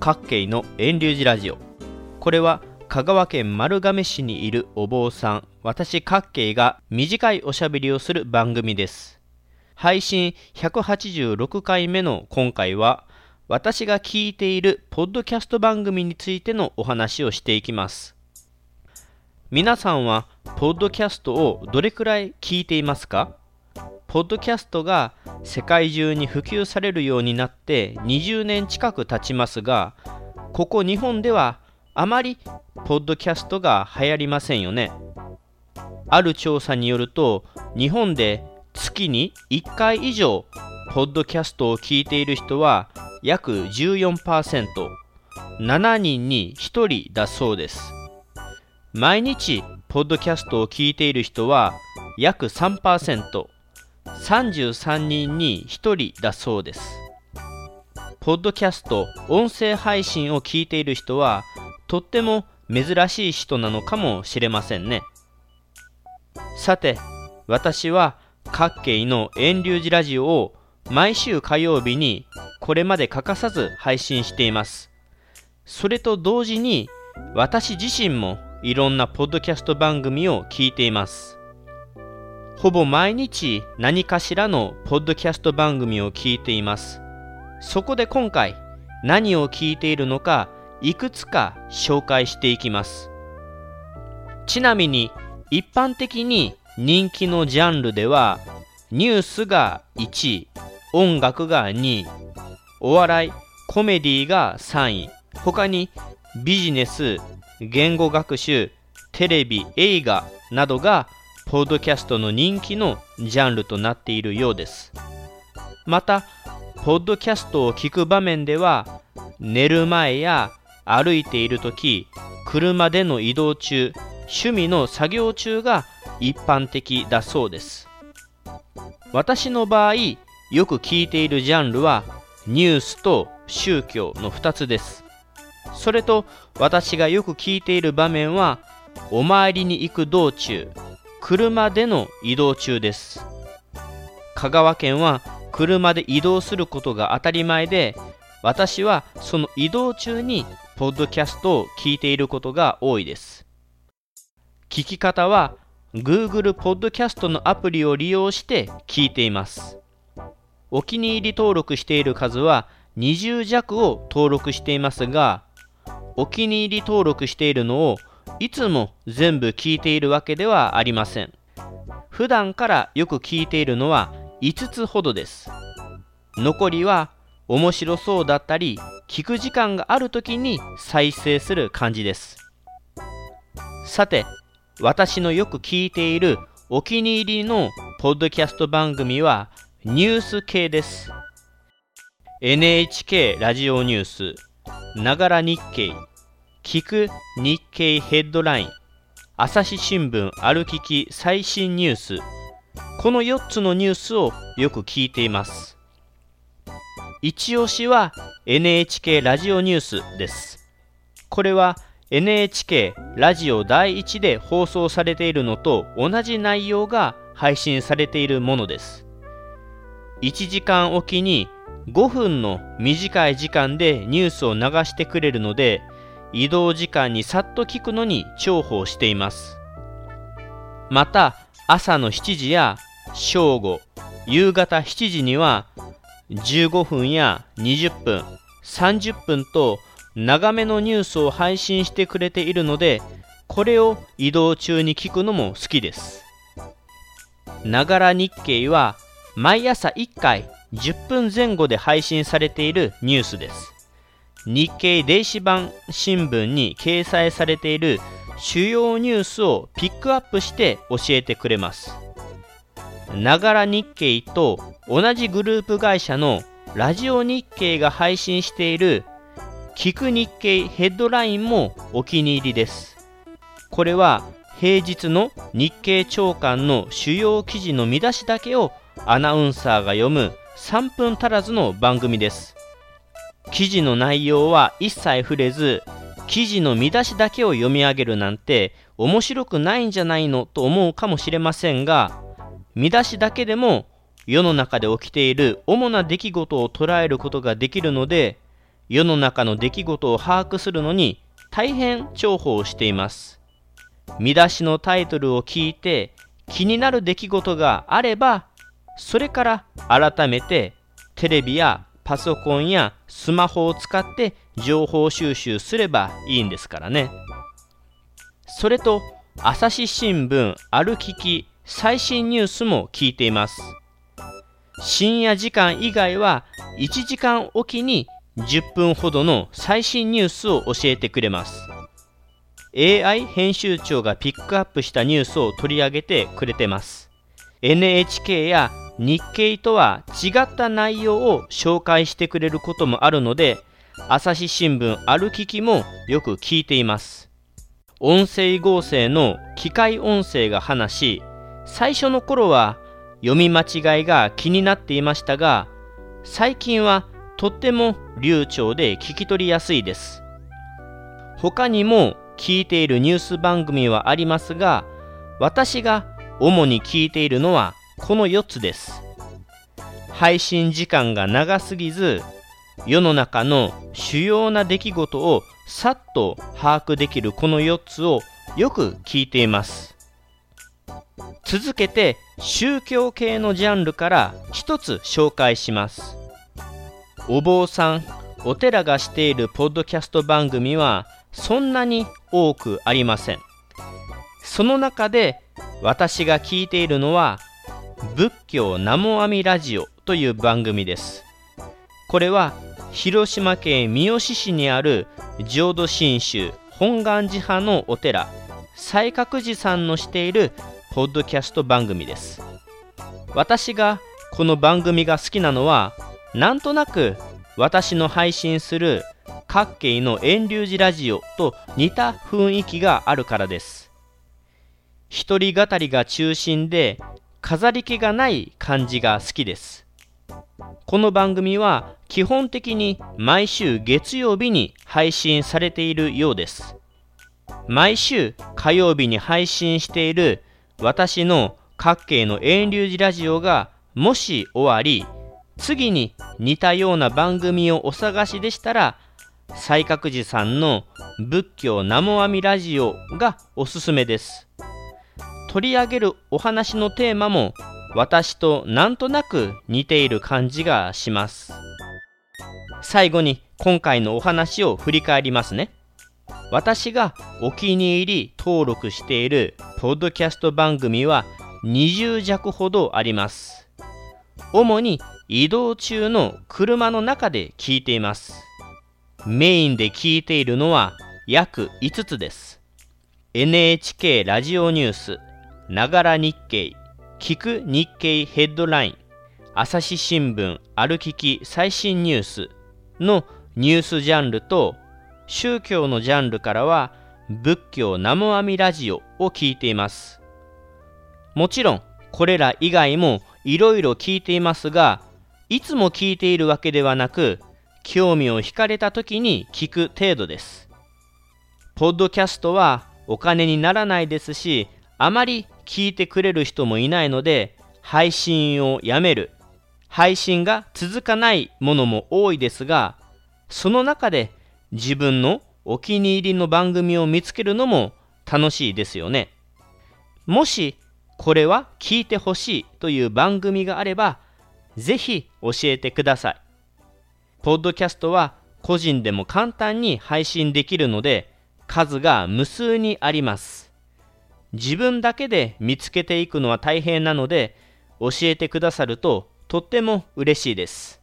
各系の遠流寺ラジオ。これは香川県丸亀市にいるお坊さん。私各系が短いおしゃべりをする番組です。配信186回目の今回は私が聞いているポッドキャスト番組についてのお話をしていきます。皆さんはポッドキャストをどれくらい聞いていますか？ポッドキャストが世界中に普及されるようになって20年近く経ちますがここ日本ではあまりポッドキャストが流行りませんよね。ある調査によると日本で月に1回以上ポッドキャストを聞いている人は約 14%7 人に1人だそうです。毎日ポッドキャストを聞いている人は約3% 33人に1人だそうです。ポッドキャスト音声配信を聞いている人はとっても珍しい人なのかもしれませんね。さて私は各系の遠流寺ラジオを毎週火曜日にこれまで欠かさず配信しています。それと同時に私自身もいろんなポッドキャスト番組を聞いています。ほぼ毎日何かしらのポッドキャスト番組を聞いています。そこで今回何を聞いているのかいくつか紹介していきます。ちなみに一般的に人気のジャンルではニュースが1位音楽が2位お笑いコメディが3位他にビジネス言語学習テレビ映画などがポッドキャストの人気のジャンルとなっているようです。またポッドキャストを聞く場面では寝る前や歩いている時車での移動中趣味の作業中が一般的だそうです。私の場合よく聞いているジャンルはニュースと宗教の2つです。それと私がよく聞いている場面はお参りに行く道中車での移動中です。香川県は車で移動することが当たり前で私はその移動中にポッドキャストを聞いていることが多いです。聞き方は Google ポッドキャストのアプリを利用して聞いています。お気に入り登録している数は20弱を登録していますがお気に入り登録しているのをいつも全部聞いているわけではありません。普段からよく聞いているのは5つほどです。残りは面白そうだったり聞く時間がある時に再生する感じです。さて私のよく聞いているお気に入りのポッドキャスト番組はニュース系です。NHK ラジオニュースながら日経聞く日経ヘッドライン。朝日新聞歩きき最新ニュース。この4つのニュースをよく聞いています。一押しは NHK ラジオニュースです。これは NHK ラジオ第1で放送されているのと同じ内容が配信されているものです。1時間おきに5分の短い時間でニュースを流してくれるので移動時間にさっと聞くのに重宝しています。また朝の7時や正午夕方7時には15分や20分30分と長めのニュースを配信してくれているのでこれを移動中に聞くのも好きです。ながら日経は毎朝1回10分前後で配信されているニュースです。日経電子版新聞に掲載されている主要ニュースをピックアップして教えてくれます。ながら日経と同じグループ会社のラジオ日経が配信している聞く日経ヘッドラインもお気に入りです。これは平日の日経長官の主要記事の見出しだけをアナウンサーが読む3分足らずの番組です。記事の内容は一切触れず記事の見出しだけを読み上げるなんて面白くないんじゃないの？と思うかもしれませんが見出しだけでも世の中で起きている主な出来事を捉えることができるので世の中の出来事を把握するのに大変重宝しています。見出しのタイトルを聞いて気になる出来事があればそれから改めてテレビやパソコンやスマホを使って情報収集すればいいんですからね。それと朝日新聞ある聞き最新ニュースも聞いています。深夜時間以外は1時間おきに10分ほどの最新ニュースを教えてくれます。AI 編集長がピックアップしたニュースを取り上げてくれてます。NHK や日経とは違った内容を紹介してくれることもあるので朝日新聞ある聞きもよく聞いています。音声合成の機械音声が話し最初の頃は読み間違いが気になっていましたが最近はとっても流暢で聞き取りやすいです。他にも聞いているニュース番組はありますが私が主に聞いているのはこの4つです。配信時間が長すぎず世の中の主要な出来事をさっと把握できるこの4つをよく聞いています。続けて宗教系のジャンルから一つ紹介します。お坊さんお寺がしているポッドキャスト番組はそんなに多くありません。その中で私が聞いているのは仏教南無阿弥ラジオという番組です。これは広島県三次市にある浄土真宗本願寺派のお寺西覚寺さんのしているポッドキャスト番組です。私がこの番組が好きなのはなんとなく私の配信する各系の遠流寺ラジオと似た雰囲気があるからです。一人語りが中心で飾り気がない感じが好きです。この番組は基本的に毎週月曜日に配信されているようです。毎週火曜日に配信している私の各系の遠流寺ラジオがもし終わり次に似たような番組をお探しでしたら西覚寺さんの仏教南無阿弥ラジオがおすすめです。取り上げるお話のテーマも私となんとなく似ている感じがします。最後に今回のお話を振り返りますね。私がお気に入り登録しているポッドキャスト番組は20弱ほどあります。主に移動中の車の中で聞いています。メインで聞いているのは約5つです。NHK ラジオニュースながら日経聞く日経ヘッドライン朝日新聞歩きき最新ニュースのニュースジャンルと宗教のジャンルからは仏教南無阿弥ラジオを聞いています。もちろんこれら以外もいろいろ聞いていますがいつも聞いているわけではなく興味を惹かれた時に聞く程度です。ポッドキャストはお金にならないですしあまり聞いてくれる人もいないので配信をやめる。配信が続かないものも多いですがその中で自分のお気に入りの番組を見つけるのも楽しいですよね。もしこれは聞いてほしいという番組があればぜひ教えてください。ポッドキャストは個人でも簡単に配信できるので数が無数にあります。自分だけで見つけていくのは大変なので教えてくださるととっても嬉しいです。